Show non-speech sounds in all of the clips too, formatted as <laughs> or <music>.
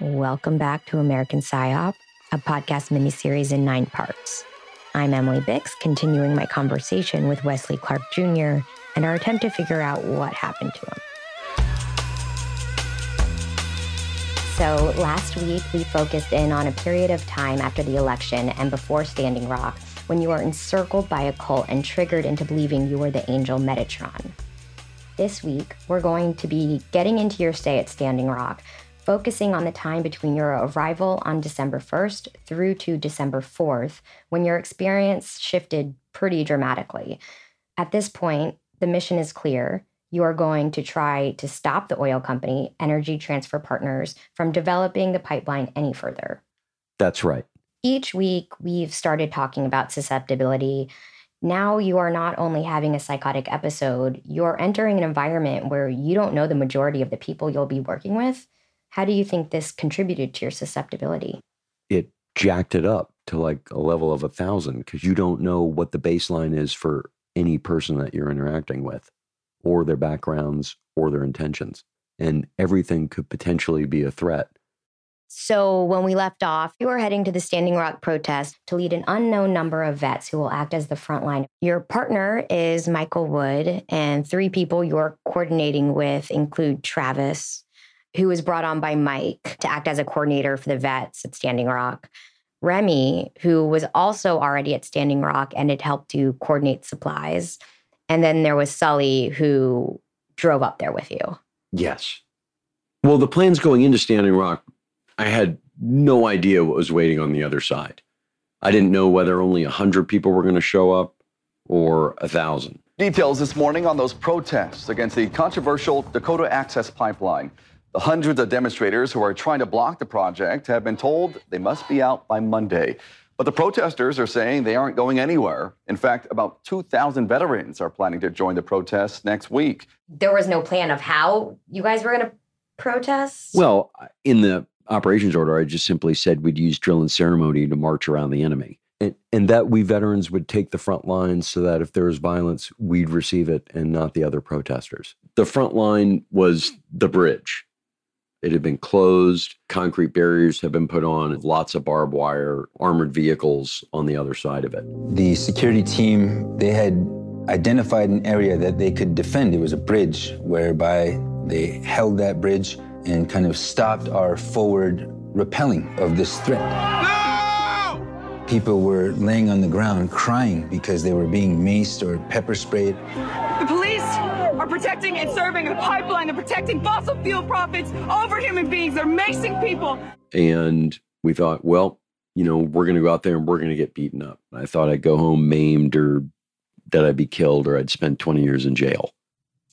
Welcome back to American PSYOP, a podcast miniseries in nine parts. I'm Emily Bix, continuing my conversation with Wesley Clark Jr. and our attempt to figure out what happened to him. So, last week we focused in on a period of time after the election and before Standing Rock when you are encircled by a cult and triggered into believing you are the angel Metatron. This week, we're going to be getting into your stay at Standing Rock, focusing on the time between your arrival on December 1st through to December 4th, when your experience shifted pretty dramatically. At this point, the mission is clear. You are going to try to stop the oil company, Energy Transfer Partners, from developing the pipeline any further. That's right. Each week, we've started talking about susceptibility. Now you are not only having a psychotic episode, you're entering an environment where you don't know the majority of the people you'll be working with. How do you think this contributed to your susceptibility? It jacked it up to like a level of a thousand because you don't know what the baseline is for any person that you're interacting with or their backgrounds or their intentions. And everything could potentially be a threat. So, when we left off, you were heading to the Standing Rock protest to lead an unknown number of vets who will act as the front line. Your partner is Michael Wood, and three people you're coordinating with include Travis, who was brought on by Mike to act as a coordinator for the vets at Standing Rock. Remy, who was also already at Standing Rock and had helped to coordinate supplies. And then there was Sully, who drove up there with you. Yes. Well, the plans going into Standing Rock, I had no idea what was waiting on the other side. I didn't know whether only 100 people were going to show up or a 1,000. Details this morning on those protests against the controversial Dakota Access Pipeline. The hundreds of demonstrators who are trying to block the project have been told they must be out by Monday. But the protesters are saying they aren't going anywhere. In fact, about 2,000 veterans are planning to join the protests next week. There was no plan of how you guys were going to protest? Well, in the operations order, I just simply said we'd use drill and ceremony to march around the enemy. And, and that we veterans would take the front lines so that if there was violence, we'd receive it and not the other protesters. The front line was the bridge it had been closed. Concrete barriers have been put on, lots of barbed wire, armored vehicles on the other side of it. The security team, they had identified an area that they could defend. It was a bridge whereby they held that bridge and kind of stopped our forward repelling of this threat. No! People were laying on the ground crying because they were being maced or pepper sprayed. The police are protecting and serving the pipeline. They're protecting fossil fuel profits over human beings. They're macing people. And we thought, well, you know, we're going to go out there and we're going to get beaten up. I thought I'd go home maimed or that I'd be killed or I'd spend 20 years in jail.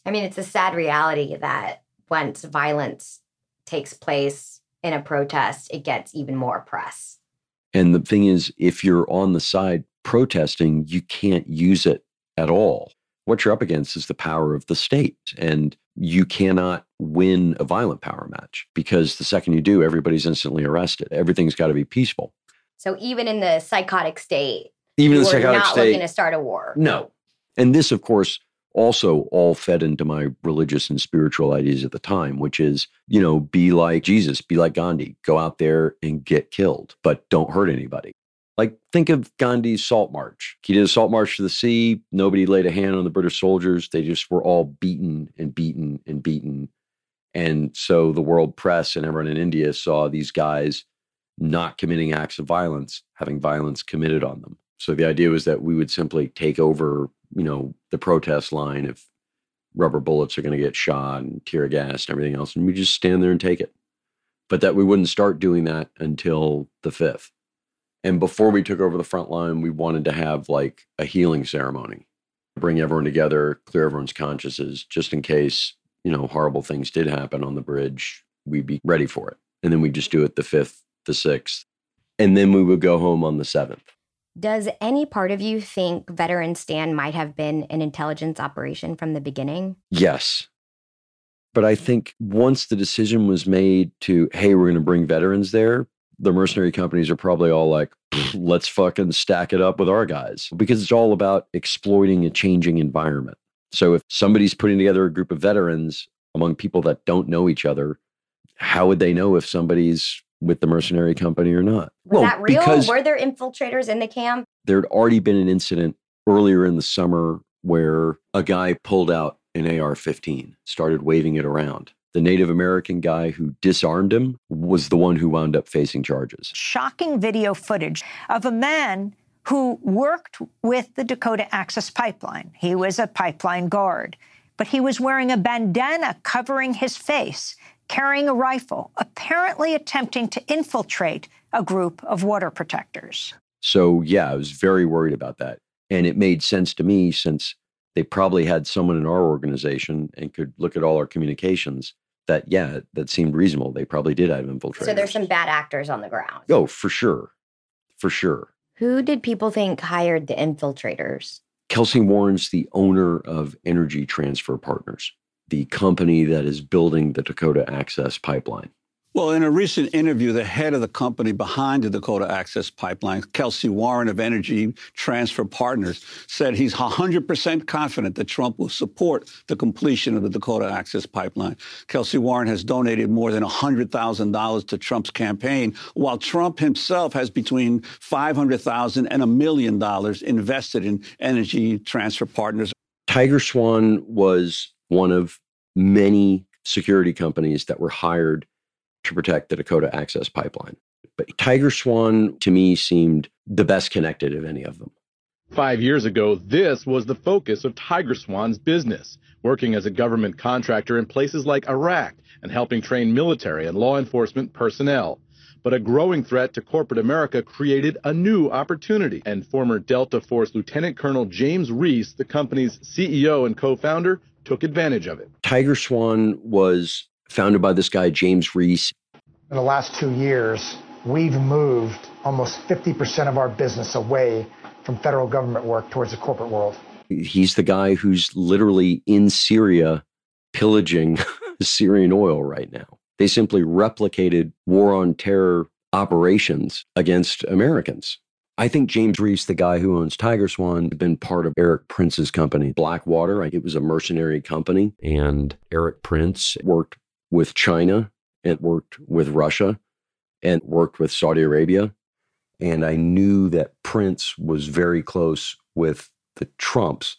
I mean, it's a sad reality that once violence takes place in a protest, it gets even more press. And the thing is, if you're on the side protesting, you can't use it at all what you're up against is the power of the state. And you cannot win a violent power match because the second you do, everybody's instantly arrested. Everything's got to be peaceful. So even in the psychotic state, even in the psychotic not state, looking to start a war. No. And this, of course, also all fed into my religious and spiritual ideas at the time, which is, you know, be like Jesus, be like Gandhi, go out there and get killed, but don't hurt anybody. Like, think of Gandhi's Salt March. He did a salt march to the sea. Nobody laid a hand on the British soldiers. They just were all beaten and beaten and beaten. And so the world press and everyone in India saw these guys not committing acts of violence, having violence committed on them. So the idea was that we would simply take over, you know, the protest line if rubber bullets are going to get shot and tear gas and everything else, and we just stand there and take it. But that we wouldn't start doing that until the fifth. And before we took over the front line, we wanted to have like a healing ceremony, bring everyone together, clear everyone's consciences, just in case, you know, horrible things did happen on the bridge, we'd be ready for it. And then we just do it the fifth, the sixth, and then we would go home on the seventh. Does any part of you think Veteran Stand might have been an intelligence operation from the beginning? Yes. But I think once the decision was made to, hey, we're going to bring veterans there, the mercenary companies are probably all like, let's fucking stack it up with our guys because it's all about exploiting a changing environment. So if somebody's putting together a group of veterans among people that don't know each other, how would they know if somebody's with the mercenary company or not? Was that real? Were there infiltrators in the camp? There had already been an incident earlier in the summer where a guy pulled out an AR 15, started waving it around. The Native American guy who disarmed him was the one who wound up facing charges. Shocking video footage of a man who worked with the Dakota Access Pipeline. He was a pipeline guard, but he was wearing a bandana covering his face, carrying a rifle, apparently attempting to infiltrate a group of water protectors. So, yeah, I was very worried about that. And it made sense to me since they probably had someone in our organization and could look at all our communications that, yeah, that seemed reasonable. They probably did have infiltrators. So there's some bad actors on the ground. Oh, for sure. For sure. Who did people think hired the infiltrators? Kelcy Warren's the owner of Energy Transfer Partners, the company that is building the Dakota Access Pipeline. Well, in a recent interview, the head of the company behind the Dakota Access Pipeline, Kelcy Warren of Energy Transfer Partners, said he's 100% confident that Trump will support the completion of the Dakota Access Pipeline. Kelcy Warren has donated more than $100,000 to Trump's campaign, while Trump himself has between 500,000 and a million dollars invested in Energy Transfer Partners. Tiger Swan was one of many security companies that were hired to protect the Dakota Access Pipeline. But Tiger Swan, to me, seemed the best connected of any of them. Five years ago, this was the focus of Tiger Swan's business, working as a government contractor in places like Iraq and helping train military and law enforcement personnel. But a growing threat to corporate America created a new opportunity, and former Delta Force Lieutenant Colonel James Reese, the company's CEO and co founder, took advantage of it. Tiger Swan was founded by this guy, James Reese. In the last two years, we've moved almost 50% of our business away from federal government work towards the corporate world. He's the guy who's literally in Syria pillaging <laughs> Syrian oil right now. They simply replicated war on terror operations against Americans. I think James Reese, the guy who owns Tiger Swan, had been part of Erik Prince's company, Blackwater. It was a mercenary company, and Erik Prince worked with China, it worked with Russia, and worked with Saudi Arabia. And I knew that Prince was very close with the Trumps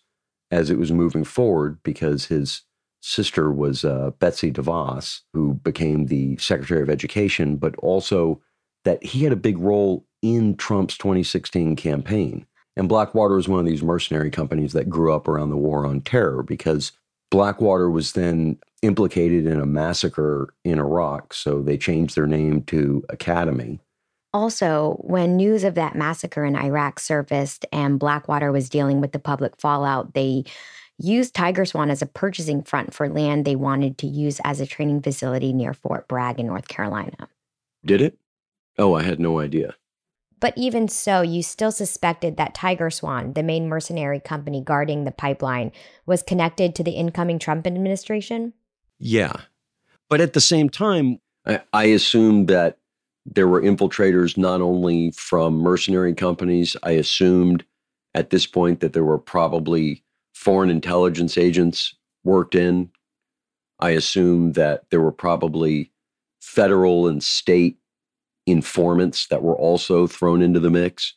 as it was moving forward because his sister was uh, Betsy DeVos, who became the Secretary of Education, but also that he had a big role in Trump's 2016 campaign. And Blackwater was one of these mercenary companies that grew up around the war on terror because Blackwater was then implicated in a massacre in Iraq, so they changed their name to Academi. Also, when news of that massacre in Iraq surfaced and Blackwater was dealing with the public fallout, they used Tiger Swan as a purchasing front for land they wanted to use as a training facility near Fort Bragg in North Carolina. Did it? Oh, I had no idea. But even so, you still suspected that Tiger Swan, the main mercenary company guarding the pipeline, was connected to the incoming Trump administration? Yeah. But at the same time, I, I assumed that there were infiltrators not only from mercenary companies, I assumed at this point that there were probably foreign intelligence agents worked in. I assumed that there were probably federal and state informants that were also thrown into the mix,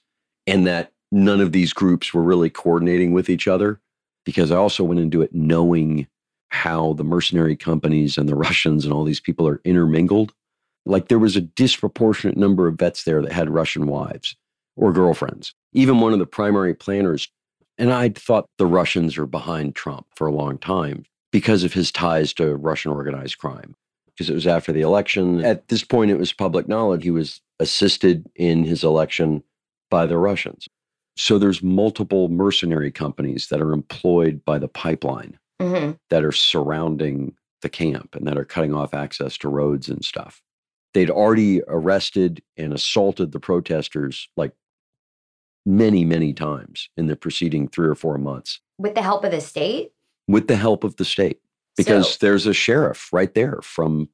and that none of these groups were really coordinating with each other. Because I also went into it knowing how the mercenary companies and the <laughs> Russians and all these people are intermingled. Like there was a disproportionate number of vets there that had Russian wives or girlfriends. Even one of the primary planners. And I thought the Russians are behind Trump for a long time because of his ties to Russian organized crime because it was after the election. At this point, it was public knowledge he was assisted in his election by the Russians. So there's multiple mercenary companies that are employed by the pipeline mm-hmm. that are surrounding the camp and that are cutting off access to roads and stuff. They'd already arrested and assaulted the protesters like many, many times in the preceding three or four months. With the help of the state? With the help of the state because so, there's a sheriff right there from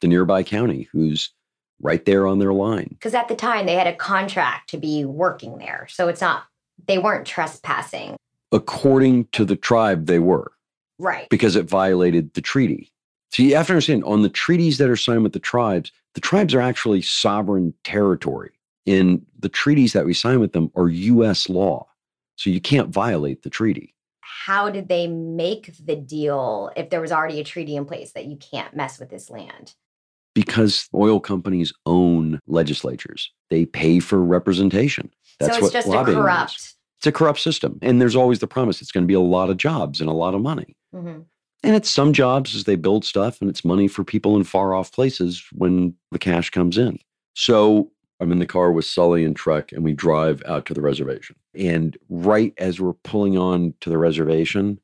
the nearby county who's right there on their line. Because at the time they had a contract to be working there. So it's not, they weren't trespassing. According to the tribe, they were. Right. Because it violated the treaty. So you have to understand on the treaties that are signed with the tribes, the tribes are actually sovereign territory. And the treaties that we sign with them are US law. So you can't violate the treaty. How did they make the deal if there was already a treaty in place that you can't mess with this land? Because oil companies own legislatures, they pay for representation. That's so it's what just a lobbying is. corrupt. It's a corrupt system. And there's always the promise it's going to be a lot of jobs and a lot of money. Mhm. And it's some jobs as they build stuff, and it's money for people in far off places when the cash comes in. So I'm in the car with Sully and Truck, and we drive out to the reservation. And right as we're pulling on to the reservation,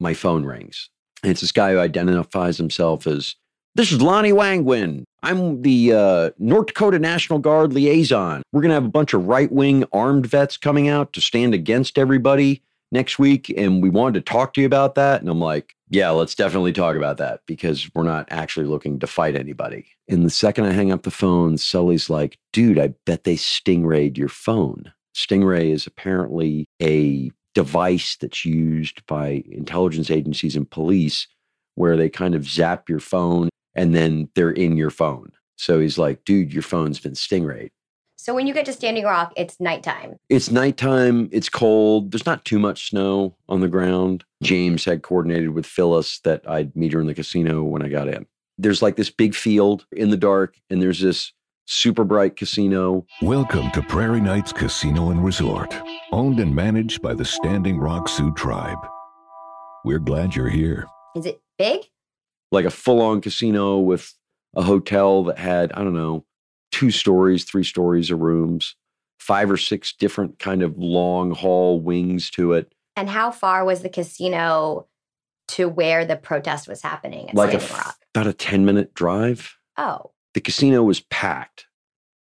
my phone rings. And it's this guy who identifies himself as this is Lonnie Wangwin. I'm the uh, North Dakota National Guard liaison. We're going to have a bunch of right wing armed vets coming out to stand against everybody next week. And we wanted to talk to you about that. And I'm like, yeah, let's definitely talk about that because we're not actually looking to fight anybody. And the second I hang up the phone, Sully's like, dude, I bet they stingrayed your phone. Stingray is apparently a device that's used by intelligence agencies and police where they kind of zap your phone and then they're in your phone. So he's like, dude, your phone's been stingrayed. So when you get to Standing Rock, it's nighttime. It's nighttime. It's cold. There's not too much snow on the ground. James had coordinated with Phyllis that I'd meet her in the casino when I got in. There's like this big field in the dark, and there's this super bright casino. Welcome to Prairie Knights Casino and Resort, owned and managed by the Standing Rock Sioux Tribe. We're glad you're here. Is it big? like a full on casino with a hotel that had, I don't know, two stories, three stories of rooms, five or six different kind of long haul wings to it. And how far was the casino to where the protest was happening at Like a, Standing f- Rock? about a 10 minute drive. Oh, The casino was packed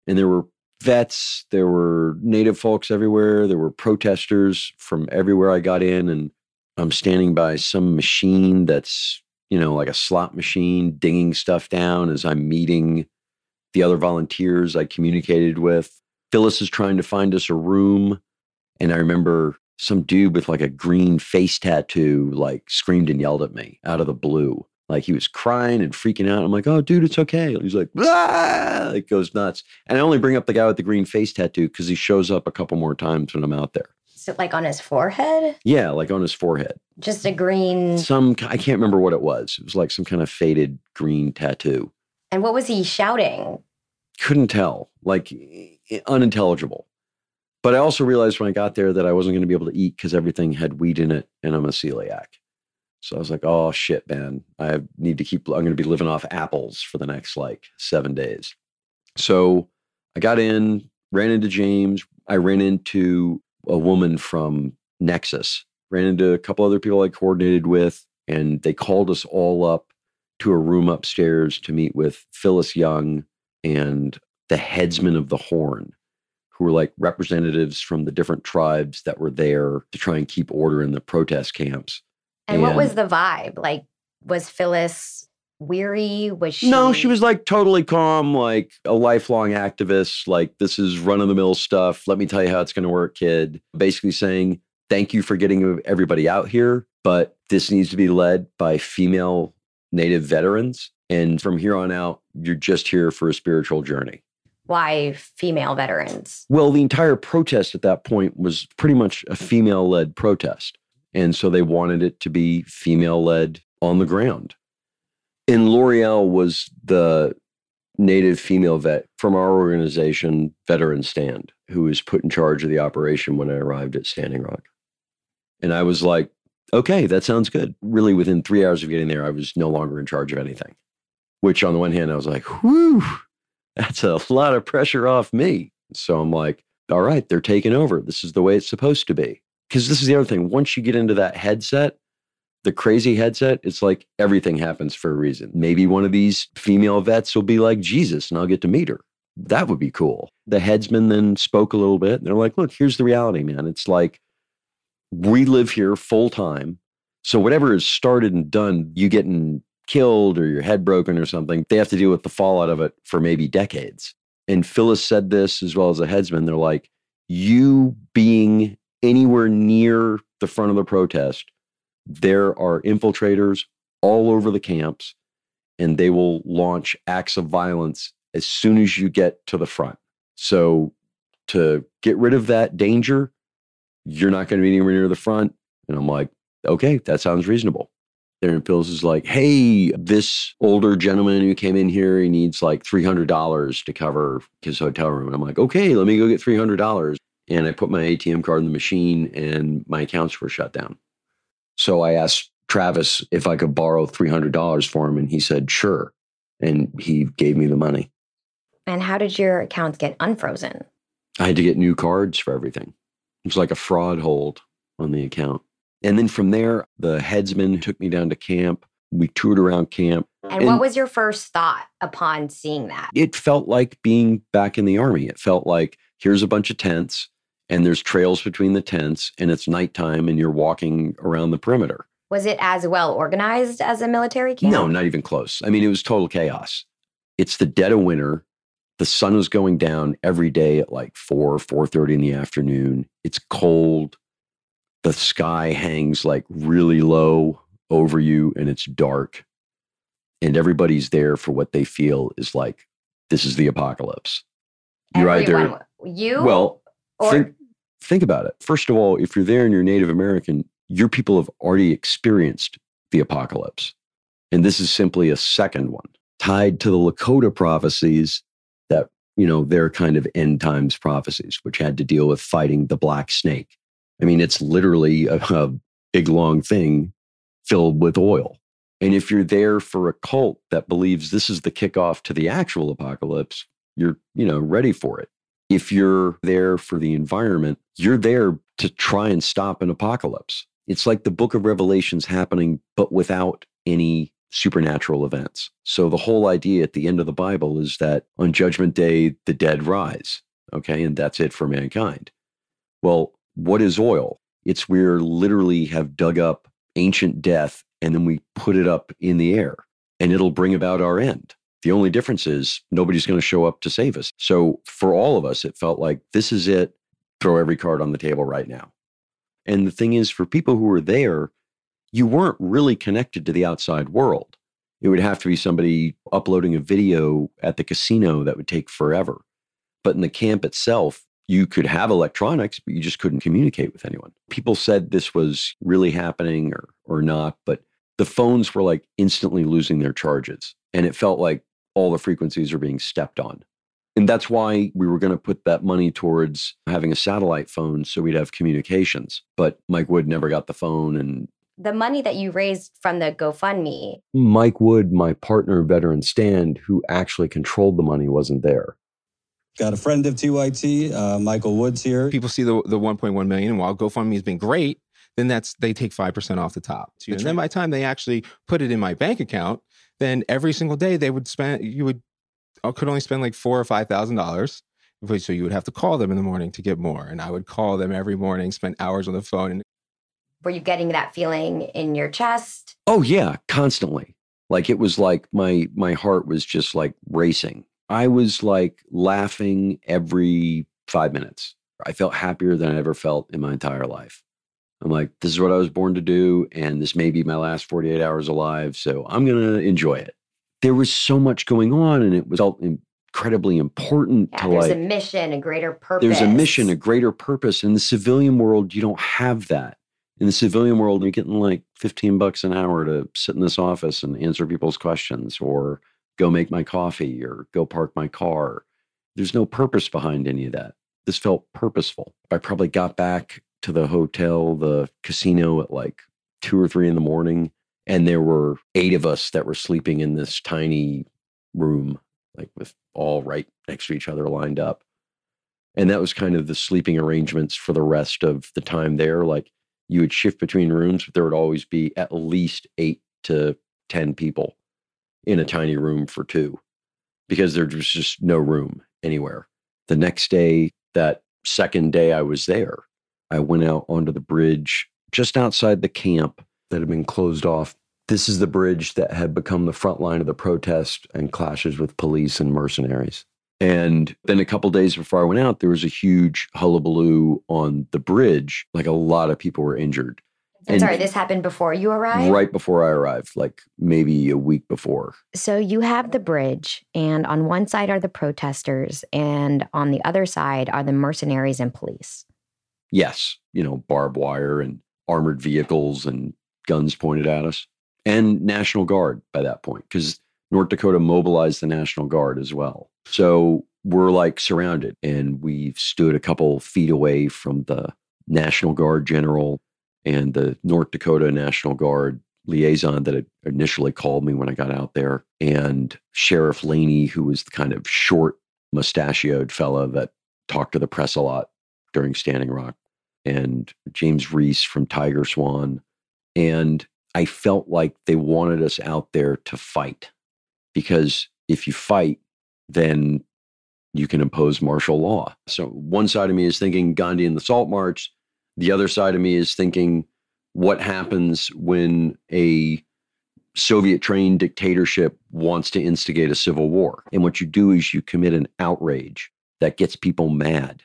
and there were vets, there were native folks everywhere, there were protesters from everywhere I got in. And I'm standing by some machine that's, you know, like a slot machine, dinging stuff down as I'm meeting the other volunteers I communicated with. Phyllis is trying to find us a room. And I remember some dude with like a green face tattoo, like screamed and yelled at me out of the blue. Like he was crying and freaking out. I'm like, oh, dude, it's okay. He's like, ah, it goes nuts. And I only bring up the guy with the green face tattoo because he shows up a couple more times when I'm out there. is it like on his forehead? Yeah, like on his forehead. Just a green. Some, I can't remember what it was. It was like some kind of faded green tattoo. And what was he shouting? couldn't tell, like unintelligible. But I also realized when I got there that I wasn't going to be able to eat because everything had wheat in it and I'm a celiac. So I was like, oh shit, man. I need to keep, I'm going to be living off apples for the next like seven days. So I got in, ran into James. I ran into a woman from Nexus, ran into a couple other people I coordinated with, and they called us all up to a room upstairs to meet with Phyllis Young and the headsman of the Horn, who were like representatives from the different tribes that were there to try and keep order in the protest camps. And, what was the vibe? Like, was Phyllis weary? Was she? No, she was like totally calm, like a lifelong activist. Like, this is run of the mill stuff. Let me tell you how it's going to work, kid. Basically saying, thank you for getting everybody out here, but this needs to be led by female Native veterans. And from here on out, you're just here for a spiritual journey. Why female veterans? Well, the entire protest at that point was pretty much a female led protest. And so they wanted it to be female led on the ground. And L'Oreal was the native female vet from our organization, Veteran Stand, who was put in charge of the operation when I arrived at Standing Rock. And I was like, okay, that sounds good. Really, within three hours of getting there, I was no longer in charge of anything, which on the one hand, I was like, whew, that's a lot of pressure off me. So I'm like, all right, they're taking over. This is the way it's supposed to be. Because this is the other thing. Once you get into that headset, the crazy headset, it's like everything happens for a reason. Maybe one of these female vets will be like Jesus and I'll get to meet her. That would be cool. The headsman then spoke a little bit. And they're like, look, here's the reality, man. It's like we live here full time. So whatever is started and done, you getting killed or your head broken or something, they have to deal with the fallout of it for maybe decades. And Phyllis said this as well as the headsman. They're like, you being anywhere near the front of the protest, there are infiltrators all over the camps and they will launch acts of violence as soon as you get to the front. So to get rid of that danger, you're not going to be anywhere near the front. And I'm like, okay, that sounds reasonable. Darren Phillips is like, hey, this older gentleman who came in here, he needs like $300 to cover his hotel room. And I'm like, okay, let me go get $300. And I put my ATM card in the machine and my accounts were shut down. So I asked Travis if I could borrow $300 for him. And he said, sure. And he gave me the money. And how did your accounts get unfrozen? I had to get new cards for everything. It was like a fraud hold on the account. And then from there, the headsman took me down to camp. We toured around camp. And, and, what was your first thought upon seeing that? It felt like being back in the army. It felt like here's a bunch of tents and there's trails between the tents and it's nighttime and you're walking around the perimeter. Was it as well organized as a military camp? No, not even close. I mean, it was total chaos. It's the dead of winter. The sun was going down every day at like 4, 4:30 in the afternoon. It's cold the sky hangs like really low over you and it's dark and everybody's there for what they feel is like this is the apocalypse you're Everyone, either you well or- think, think about it first of all if you're there and you're native american your people have already experienced the apocalypse and this is simply a second one tied to the lakota prophecies that you know they're kind of end times prophecies which had to deal with fighting the black snake I mean, it's literally a, a big long thing filled with oil. And if you're there for a cult that believes this is the kickoff to the actual apocalypse, you're, you know, ready for it. If you're there for the environment, you're there to try and stop an apocalypse. It's like the book of Revelations happening, but without any supernatural events. So the whole idea at the end of the Bible is that on judgment day, the dead rise. Okay. And that's it for mankind. Well, what is oil? It's where literally have dug up ancient death and then we put it up in the air and it'll bring about our end. The only difference is nobody's going to show up to save us. So for all of us, it felt like this is it. Throw every card on the table right now. And the thing is, for people who were there, you weren't really connected to the outside world. It would have to be somebody uploading a video at the casino that would take forever. But in the camp itself, you could have electronics, but you just couldn't communicate with anyone. People said this was really happening or, or not, but the phones were like instantly losing their charges. And it felt like all the frequencies are being stepped on. And that's why we were going to put that money towards having a satellite phone so we'd have communications. But Mike Wood never got the phone. And the money that you raised from the GoFundMe. Mike Wood, my partner, Veteran Stand, who actually controlled the money, wasn't there. Got a friend of TYT, uh, Michael Woods here. People see the the 1.1 million, and while GoFundMe has been great, then that's they take five percent off the top. and then by the time they actually put it in my bank account, then every single day they would spend you would uh, could only spend like four or five thousand dollars. So you would have to call them in the morning to get more, and I would call them every morning, spend hours on the phone. And were you getting that feeling in your chest? Oh yeah, constantly. Like it was like my my heart was just like racing I was like laughing every five minutes. I felt happier than I ever felt in my entire life. I'm like, this is what I was born to do, and this may be my last 48 hours alive, so I'm going to enjoy it. There was so much going on, and it was all incredibly important yeah, to there's like. a mission, a greater purpose. There's a mission, a greater purpose. In the civilian world, you don't have that. In the civilian world, you're getting like 15 bucks an hour to sit in this office and answer people's questions or go make my coffee or go park my car. There's no purpose behind any of that. This felt purposeful. I probably got back to the hotel, the casino at like two or three in the morning, and there were eight of us that were sleeping in this tiny room, like with all right next to each other lined up. And that was kind of the sleeping arrangements for the rest of the time there. Like you would shift between rooms, but there would always be at least eight to 10 people in a tiny room for two because there was just no room anywhere. The next day, that second day I was there, I went out onto the bridge just outside the camp that had been closed off. This is the bridge that had become the front line of the protest and clashes with police and mercenaries. And then a couple days before I went out, there was a huge hullabaloo on the bridge. Like a lot of people were injured. I'm sorry, this happened before you arrived? Right before I arrived, like maybe a week before. So you have the bridge, and on one side are the protesters, and on the other side are the mercenaries and police. Yes, you know, barbed wire and armored vehicles and guns pointed at us, and National Guard by that point, because North Dakota mobilized the National Guard as well. So we're like surrounded, and we've stood a couple feet away from the National Guard general and the North Dakota National Guard liaison that initially called me when I got out there, and Sheriff Laney, who was the kind of short, mustachioed fella that talked to the press a lot during Standing Rock, and James Reese from Tiger Swan. And I felt like they wanted us out there to fight because if you fight, then you can impose martial law. So one side of me is thinking Gandhi and the Salt March. The other side of me is thinking what happens when a Soviet trained dictatorship wants to instigate a civil war. And what you do is you commit an outrage that gets people mad.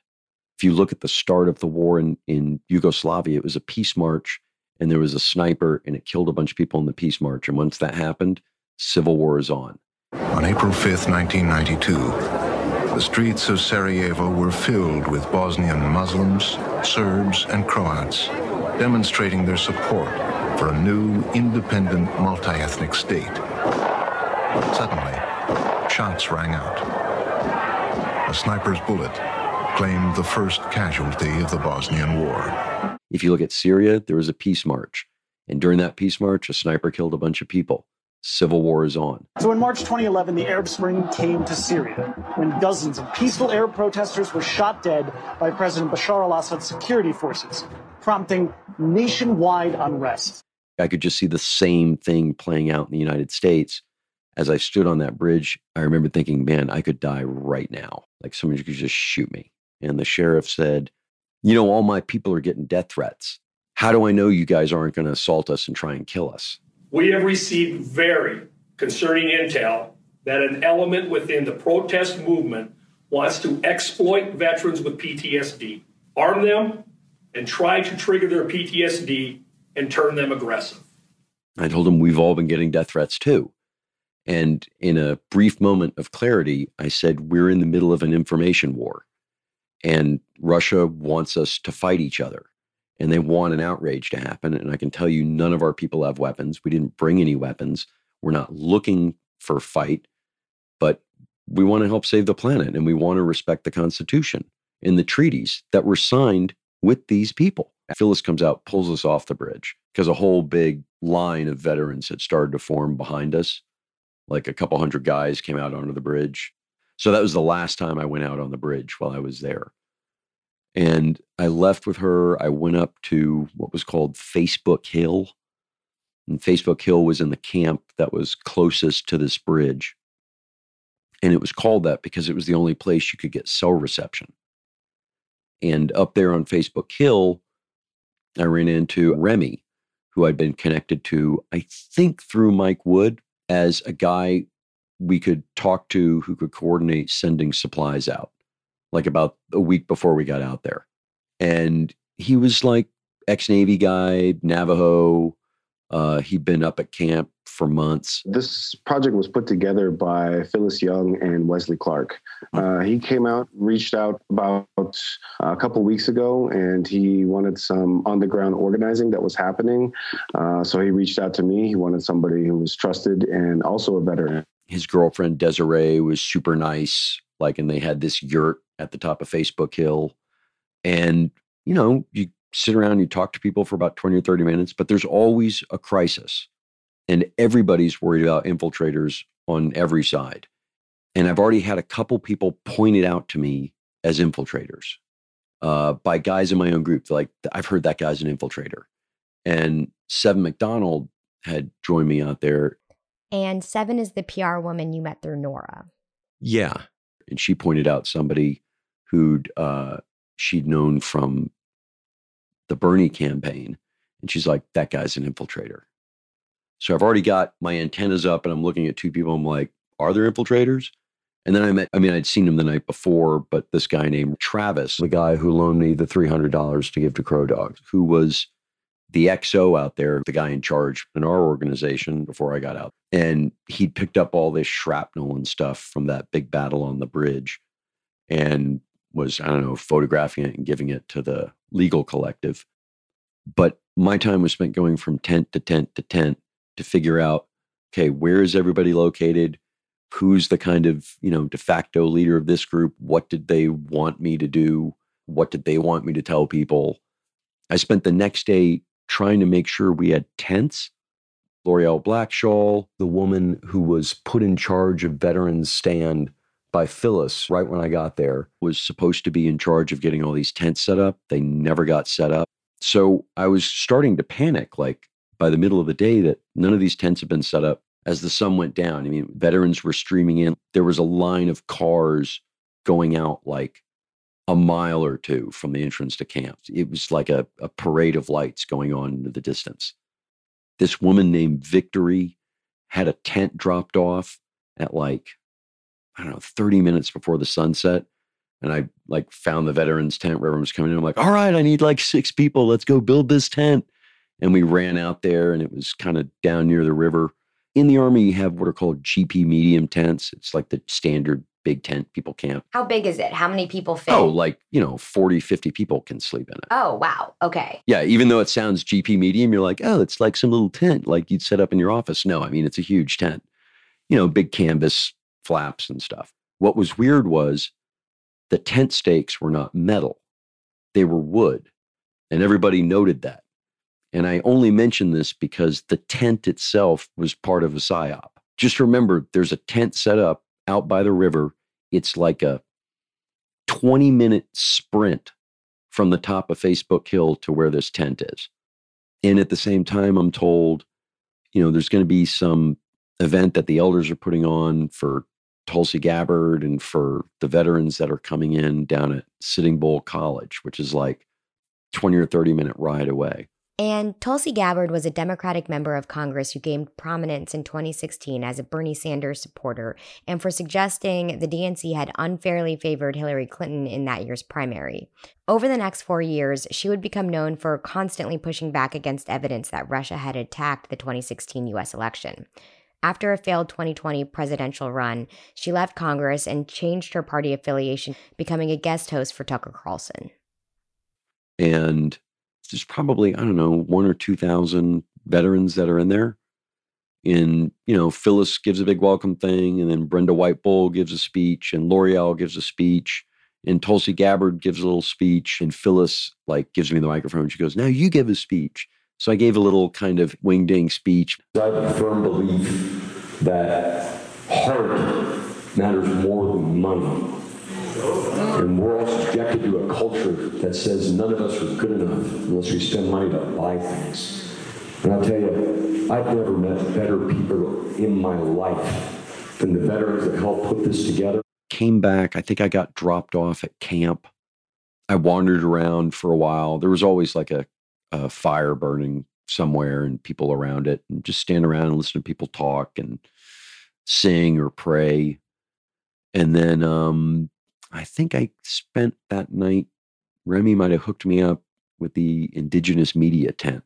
If you look at the start of the war in, in Yugoslavia, it was a peace march and there was a sniper and it killed a bunch of people in the peace march. And once that happened, civil war is on. On April 5th, 1992, the streets of Sarajevo were filled with Bosnian Muslims, Serbs, and Croats demonstrating their support for a new, independent, multi-ethnic state. Suddenly, shots rang out. A sniper's bullet claimed the first casualty of the Bosnian War. If you look at Syria, there was a peace march. And during that peace march, a sniper killed a bunch of people. Civil war is on. So in March 2011, the Arab Spring came to Syria when dozens of peaceful Arab protesters were shot dead by President Bashar al Assad's security forces, prompting nationwide unrest. I could just see the same thing playing out in the United States. As I stood on that bridge, I remember thinking, man, I could die right now. Like somebody could just shoot me. And the sheriff said, You know, all my people are getting death threats. How do I know you guys aren't going to assault us and try and kill us? We have received very concerning intel that an element within the protest movement wants to exploit veterans with PTSD, arm them, and try to trigger their PTSD and turn them aggressive. I told him we've all been getting death threats too. And in a brief moment of clarity, I said, We're in the middle of an information war. And Russia wants us to fight each other. And they want an outrage to happen. And I can tell you, none of our people have weapons. We didn't bring any weapons. We're not looking for fight, but we want to help save the planet and we want to respect the Constitution and the treaties that were signed with these people. Phyllis comes out, pulls us off the bridge because a whole big line of veterans had started to form behind us. Like a couple hundred guys came out onto the bridge. So that was the last time I went out on the bridge while I was there. And I left with her. I went up to what was called Facebook Hill. And Facebook Hill was in the camp that was closest to this bridge. And it was called that because it was the only place you could get cell reception. And up there on Facebook Hill, I ran into Remy, who I'd been connected to, I think through Mike Wood, as a guy we could talk to who could coordinate sending supplies out, like about a week before we got out there. And he was like ex Navy guy, Navajo. Uh, he'd been up at camp for months. This project was put together by Phyllis Young and Wesley Clark. Uh, he came out, reached out about a couple weeks ago, and he wanted some on the ground organizing that was happening. Uh, so he reached out to me. He wanted somebody who was trusted and also a veteran. His girlfriend Desiree was super nice, like, and they had this yurt at the top of Facebook Hill. And, you know, you sit around, you talk to people for about 20 or 30 minutes, but there's always a crisis. And everybody's worried about infiltrators on every side. And I've already had a couple people pointed out to me as infiltrators uh, by guys in my own group. Like, I've heard that guy's an infiltrator. And Seven McDonald had joined me out there. And Seven is the PR woman you met through Nora. Yeah. And she pointed out somebody who'd uh, she'd known from the Bernie campaign. And she's like, that guy's an infiltrator. So I've already got my antennas up and I'm looking at two people. I'm like, are there infiltrators? And then I met, I mean, I'd seen him the night before, but this guy named Travis, the guy who loaned me the $300 to give to Crow Dogs, who was the XO out there, the guy in charge in our organization before I got out, and he'd picked up all this shrapnel and stuff from that big battle on the bridge and was, I don't know, photographing it and giving it to the legal collective. But my time was spent going from tent to tent to tent to figure out, okay, where is everybody located? Who's the kind of, you know, de facto leader of this group? What did they want me to do? What did they want me to tell people? I spent the next day trying to make sure we had tents. L'Oreal Black Shawl, the woman who was put in charge of Veterans Stand by Phyllis right when I got there, was supposed to be in charge of getting all these tents set up. They never got set up. So I was starting to panic like by the middle of the day that none of these tents had been set up as the sun went down. I mean, veterans were streaming in. There was a line of cars going out like a mile or two from the entrance to camp. It was like a, a parade of lights going on into the distance. This woman named Victory had a tent dropped off at like, I don't know, 30 minutes before the sunset. And I like found the veterans tent where everyone was coming in. I'm like, all right, I need like six people. Let's go build this tent. And we ran out there and it was kind of down near the river. In the Army, you have what are called GP medium tents. It's like the standard big tent people camp. How big is it? How many people fit? Oh, like, you know, 40, 50 people can sleep in it. Oh, wow. Okay. Yeah, even though it sounds GP medium, you're like, oh, it's like some little tent like you'd set up in your office. No, I mean, it's a huge tent, you know, big canvas flaps and stuff. What was weird was the tent stakes were not metal, they were wood. And everybody noted that. And I only mention this because the tent itself was part of a psyop. Just remember, there's a tent set up out by the river. It's like a 20 minute sprint from the top of Facebook Hill to where this tent is. And at the same time, I'm told, you know, there's going to be some event that the elders are putting on for Tulsi Gabbard and for the veterans that are coming in down at Sitting Bull College, which is like 20 or 30 minute ride away. And Tulsi Gabbard was a Democratic member of Congress who gained prominence in 2016 as a Bernie Sanders supporter and for suggesting the DNC had unfairly favored Hillary Clinton in that year's primary. Over the next four years, she would become known for constantly pushing back against evidence that Russia had attacked the 2016 US election. After a failed 2020 presidential run, she left Congress and changed her party affiliation, becoming a guest host for Tucker Carlson. And there's probably I don't know one or two thousand veterans that are in there. And you know, Phyllis gives a big welcome thing, and then Brenda White Bull gives a speech, and L'Oreal gives a speech, and Tulsi Gabbard gives a little speech, and Phyllis like gives me the microphone. She goes, "Now you give a speech." So I gave a little kind of wing-ding speech. I have a firm belief that heart matters more than money. And we're all subjected to a culture that says none of us are good enough unless we spend money to buy things. And I'll tell you, I've never met better people in my life than the veterans that helped put this together. Came back. I think I got dropped off at camp. I wandered around for a while. There was always like a, a fire burning somewhere and people around it, and just stand around and listen to people talk and sing or pray. And then um, I think I spent that night, Remy might have hooked me up with the indigenous media tent.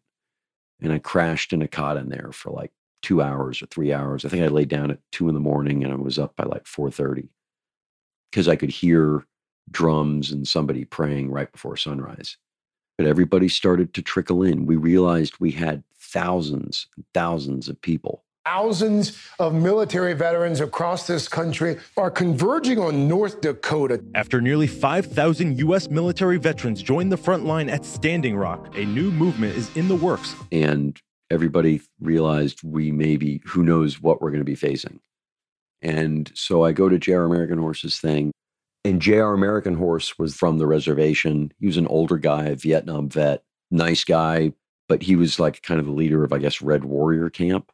And I crashed in a cot in there for like two hours or three hours. I think I laid down at two in the morning and I was up by like 4:30 because I could hear drums and somebody praying right before sunrise. But everybody started to trickle in. We realized we had thousands and thousands of people Thousands of military veterans across this country are converging on North Dakota. After nearly 5,000 U.S. military veterans joined the front line at Standing Rock, a new movement is in the works. And everybody realized we maybe, who knows what we're going to be facing. And so I go to JR American Horse's thing. And JR American Horse was from the reservation. He was an older guy, a Vietnam vet, nice guy, but he was like kind of the leader of, I guess, Red Warrior Camp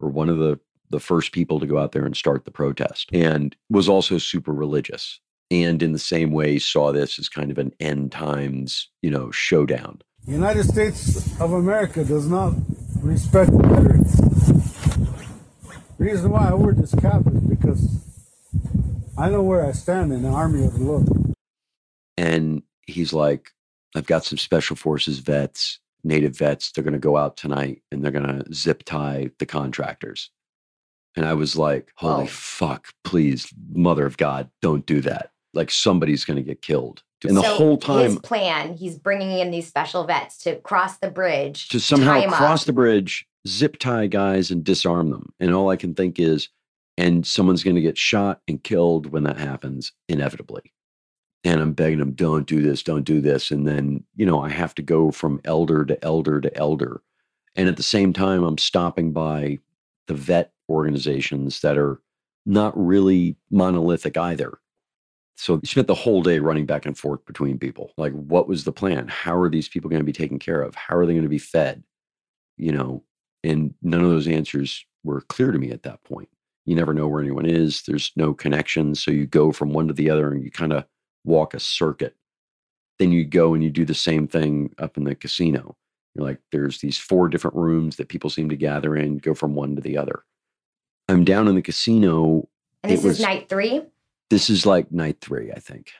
or one of the the first people to go out there and start the protest and was also super religious and in the same way saw this as kind of an end times you know showdown. The united states of america does not respect veterans reason why i wear this cap is because i know where i stand in the army of the lord. And he's like i've got some special forces vets native vets, they're going to go out tonight and they're going to zip tie the contractors. And I was like, holy Oh. fuck, please, mother of God, don't do that. Like somebody's going to get killed. And the whole time his plan, he's bringing in these special vets to cross the bridge to somehow cross up. the bridge, zip tie guys and disarm them. And all I can think is, and someone's going to get shot and killed when that happens, inevitably. And I'm begging them, don't do this, don't do this. And then, you know, I have to go from elder to elder to elder. And at the same time, I'm stopping by the vet organizations that are not really monolithic either. So we spent the whole day running back and forth between people. Like, what was the plan? How are these people going to be taken care of? How are they going to be fed? You know, and none of those answers were clear to me at that point. You never know where anyone is. There's no connection. So you go from one to the other and you kind of walk a circuit. Then you go and you do the same thing up in the casino. You're like, there's these four different rooms that people seem to gather in, go from one to the other. I'm down in the casino. And this It is was- night three. this is like night three, I think.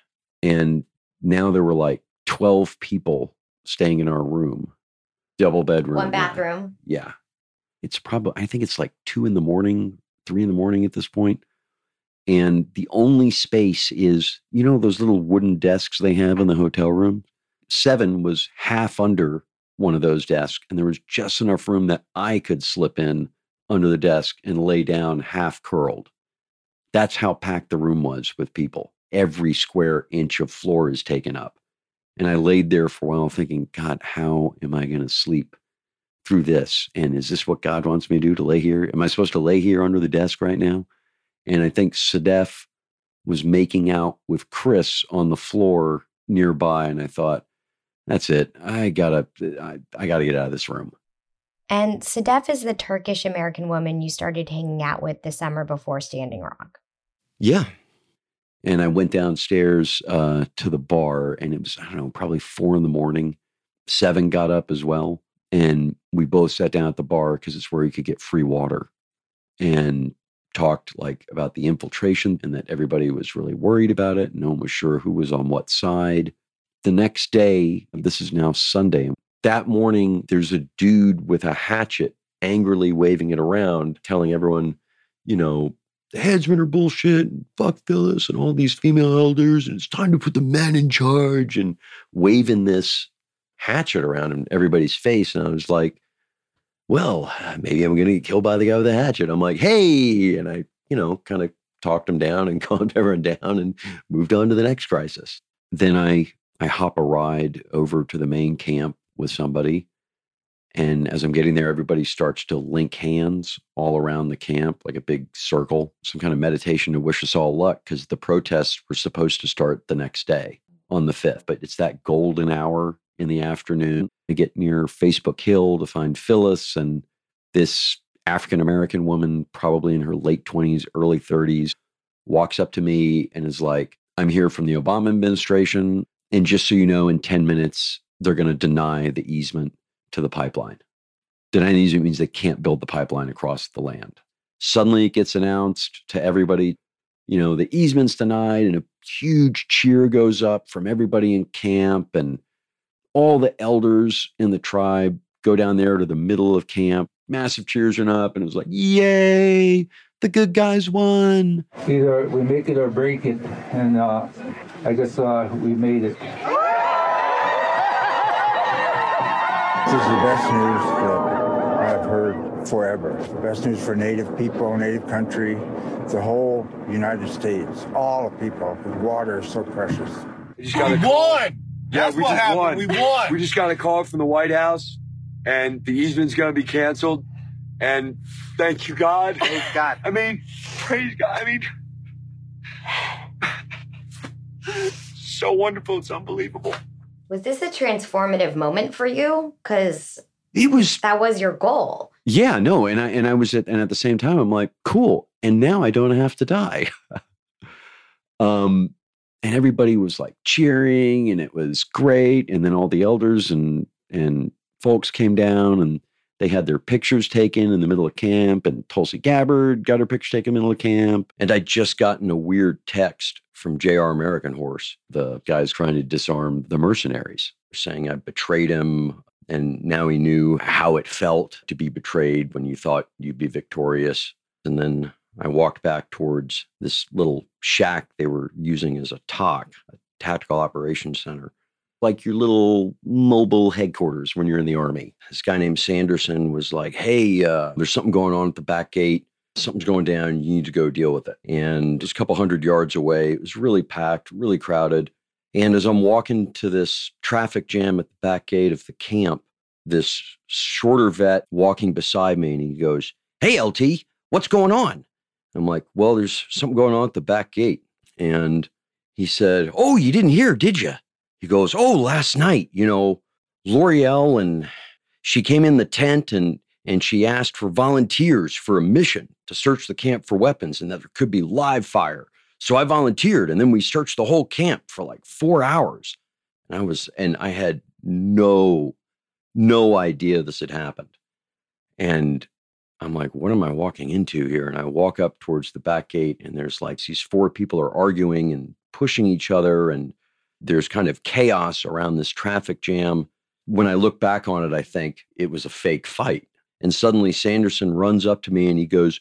And now there were like 12 people staying in our room, double bedroom. One bathroom. Yeah. It's probably, I think it's like two in the morning, three in the morning at this point. And the only space is, you know, those little wooden desks they have in the hotel room? Seven was half under one of those desks. And there was just enough room that I could slip in under the desk and lay down half curled. That's how packed the room was with people. Every square inch of floor is taken up. And I laid there for a while thinking, God, how am I going to sleep through this? And is this what God wants me to do to lay here? Am I supposed to lay here under the desk right now? And I think Sedef was making out with Chris on the floor nearby. And I thought, that's it. I gotta, I, I gotta get out of this room. And Sedef is the Turkish American woman you started hanging out with the summer before Standing Rock. Yeah. And I went downstairs uh, to the bar, and it was, I don't know, probably four in the morning. Seven got up as well. And we both sat down at the bar because it's where you could get free water and talked like about the infiltration and that everybody was really worried about it. No one was sure who was on what side. The next day, this is now Sunday, that morning, there's a dude with a hatchet angrily waving it around, telling everyone, you know, the headsmen are bullshit and fuck Phyllis and all these female elders, and it's time to put the men in charge and waving this hatchet around in everybody's face. And I was like, well, maybe I'm going to get killed by the guy with the hatchet. I'm like, hey. And I, you know, kind of talked him down and <laughs> calmed everyone down and hmm. moved on to the next crisis. Then I, I hop a ride over to the main camp with somebody. And as I'm getting there, everybody starts to link hands all around the camp, like a big circle, some kind of meditation to wish us all luck because the protests were supposed to start the next day on the 5th. But it's that golden hour in the afternoon. I get near Facebook Hill to find Phyllis and this African American woman, probably in her late 20s, early 30s, walks up to me and is like, I'm here from the Obama administration. And just so you know, in 10 minutes, they're going to deny the easement to the pipeline. Denying the easement means they can't build the pipeline across the land. Suddenly it gets announced to everybody, you know, the easement's denied, and a huge cheer goes up from everybody in camp, and all the elders in the tribe go down there to the middle of camp. Massive cheers went up, and it was like, yay, the good guys won. Either we make it or break it, and uh, I guess uh, we made it. This is the best news that I've heard forever. The best news for Native people, Native country, the whole United States, all the people, because water is so precious. We just got a We call. Won! Yeah, That's we what just happened. won. We won. We just got a call from the White House, and the easement's going to be canceled. And thank you, God. Thank God. I mean, praise God. I mean, so wonderful. It's unbelievable. Was this a transformative moment for you? Because it was that was your goal. Yeah, no, and I and I was at and at the same time I'm like, cool. And now I don't have to die. <laughs> um and everybody was like cheering and it was great. And then all the elders and and folks came down and they had their pictures taken in the middle of camp and Tulsi Gabbard got her picture taken in the middle of camp. And I just gotten a weird text from JR American Horse, the guys trying to disarm the mercenaries, saying I betrayed him, And now he knew how it felt to be betrayed when you thought you'd be victorious. And then I walked back towards this little shack they were using as a TOC, a tactical operations center, like your little mobile headquarters when you're in the army. This guy named Sanderson was like, Hey, uh, there's something going on at the back gate. Something's going down. You need to go deal with it. And just a couple hundred yards away, it was really packed, really crowded. And as I'm walking to this traffic jam at the back gate of the camp, this shorter vet walking beside me and he goes, Hey, LT, what's going on? I'm like, Well, there's something going on at the back gate. And he said, Oh, you didn't hear, did you? He goes, Oh, last night, you know, L'Oreal and she came in the tent and and she asked for volunteers for a mission to search the camp for weapons and that there could be live fire. So I volunteered and then we searched the whole camp for like 4 hours. And I was and I had no no idea this had happened. And I'm like, what am I walking into here? And I walk up towards the back gate, and there's like these four people are arguing and pushing each other, and there's kind of chaos around this traffic jam. When I look back on it, I think it was a fake fight. And suddenly Sanderson runs up to me and he goes,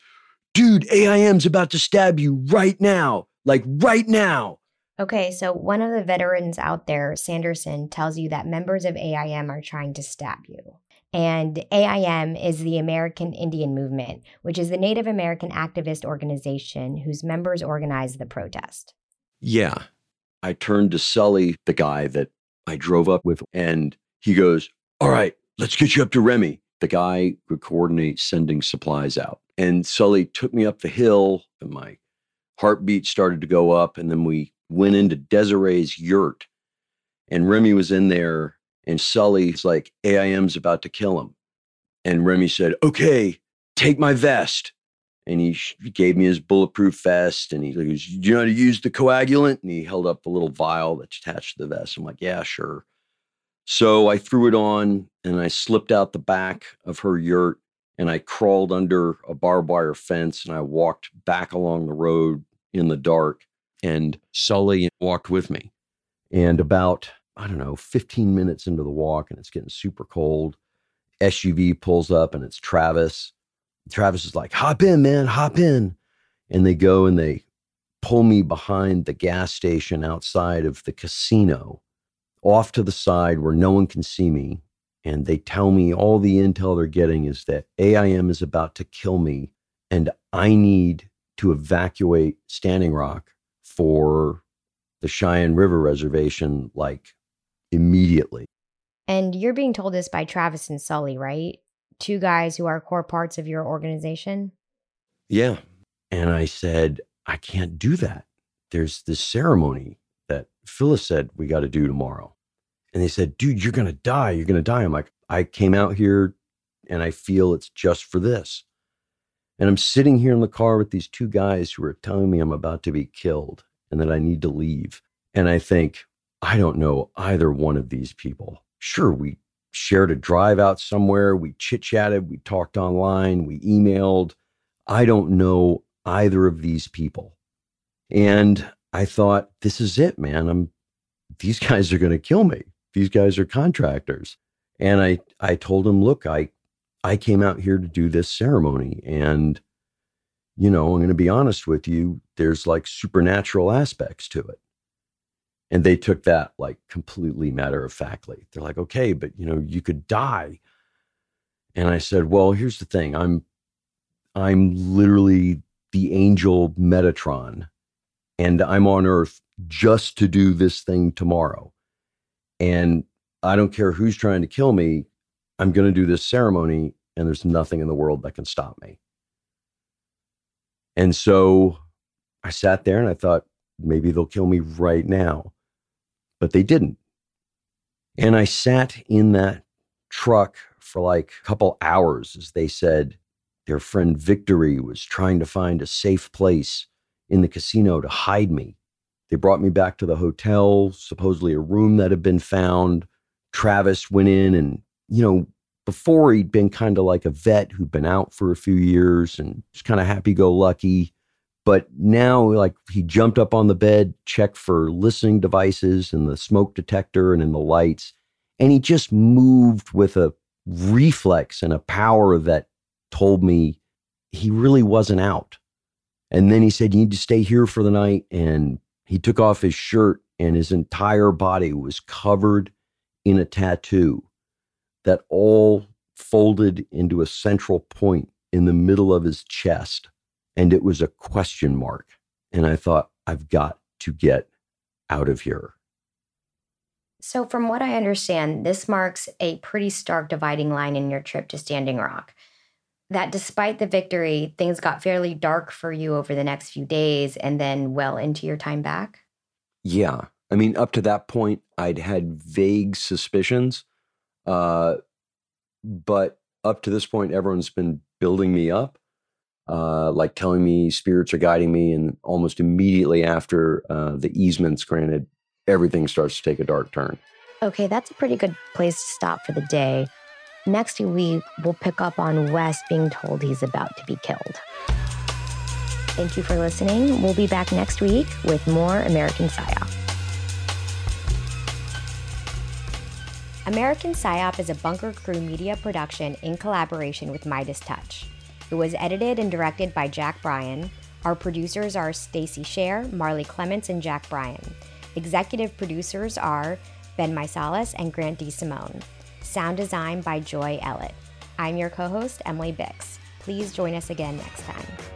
Dude, AIM's about to stab you right now. Like right now. Okay, so one of the veterans out there, Sanderson, tells you that members of AIM are trying to stab you. And AIM is the American Indian Movement, which is the Native American activist organization whose members organized the protest. Yeah. I turned to Sully, the guy that I drove up with, and he goes, All right, let's get you up to Remy. The guy would coordinate sending supplies out. And Sully took me up the hill, and my heartbeat started to go up. And then we went into Desiree's yurt, and Remy was in there, and Sully's like, AIM's about to kill him. And Remy said, Okay, take my vest. And he gave me his bulletproof vest, and he goes, you know how to use the coagulant?" And he held up a little vial that's attached to the vest. I'm like, "Yeah, sure." So I threw it on, and I slipped out the back of her yurt, and I crawled under a barbed wire fence, and I walked back along the road in the dark. And Sully walked with me. And about I don't know, 15 minutes into the walk, and it's getting super cold. SUV pulls up, and it's Travis. Travis is like, hop in, man, hop in. And they go and they pull me behind the gas station outside of the casino, off to the side where no one can see me. And they tell me all the intel they're getting is that AIM is about to kill me, and I need to evacuate Standing Rock for the Cheyenne River Reservation like immediately. And you're being told this by Travis and Sully, right? Two guys who are core parts of your organization. Yeah. And I said, I can't do that. There's this ceremony that Phyllis said we got to do tomorrow. And they said, dude, you're going to die. You're going to die. I'm like, I came out here and I feel it's just for this. And I'm sitting here in the car with these two guys who are telling me I'm about to be killed and that I need to leave. And I think, I don't know either one of these people. Sure, we shared a drive out somewhere, we chit chatted, we talked online, we emailed. I don't know either of these people. And I thought, this is it, man. I'm these <laughs> guys are going to kill me. These guys are contractors. And I I told him, look, I I came out here to do this ceremony and you know, I'm going to be honest with you, there's like supernatural aspects to it. And they took that like completely matter of factly. They're like, okay, but you know, you could die. And I said, well, here's the thing. I'm I'm literally the angel Metatron, and I'm on Earth just to do this thing tomorrow. And I don't care who's trying to kill me. I'm going to do this ceremony, and there's nothing in the world that can stop me. And so I sat there and I thought, maybe they'll kill me right now. But they didn't. And I sat in that truck for like a couple hours as they said their friend Victory was trying to find a safe place in the casino to hide me. They brought me back to the hotel, supposedly a room that had been found. Travis went in and, you know, before he'd been kind of like a vet who'd been out for a few years and just kind of happy go lucky. But now, like, he jumped up on the bed, checked for listening devices and the smoke detector and in the lights. And he just moved with a reflex and a power that told me he really wasn't out. And then he said, You need to stay here for the night. And he took off his shirt, and his entire body was covered in a tattoo that all folded into a central point in the middle of his chest. And it was a question mark. And I thought, I've got to get out of here. So, from what I understand, this marks a pretty stark dividing line in your trip to Standing Rock. That despite the victory, things got fairly dark for you over the next few days and then well into your time back? Yeah. I mean, up to that point, I'd had vague suspicions. Uh, but up to this point, everyone's been building me up, uh, like telling me spirits are guiding me. And almost immediately after uh, the easements granted, everything starts to take a dark turn. Okay, that's a pretty good place to stop for the day. Next week, we'll pick up on Wes being told he's about to be killed. Thank you for listening. We'll be back next week with more American PSYOP. American PSYOP is a Bunker Crew media production in collaboration with Midas Touch. It was edited and directed by Jack Bryan. Our producers are Stacy Scher, Marley Clements, and Jack Bryan. Executive producers are Ben Meiselas and Grant D. Simone. Sound design by Joy Ellett. I'm your co host, Emily Bix. Please join us again next time.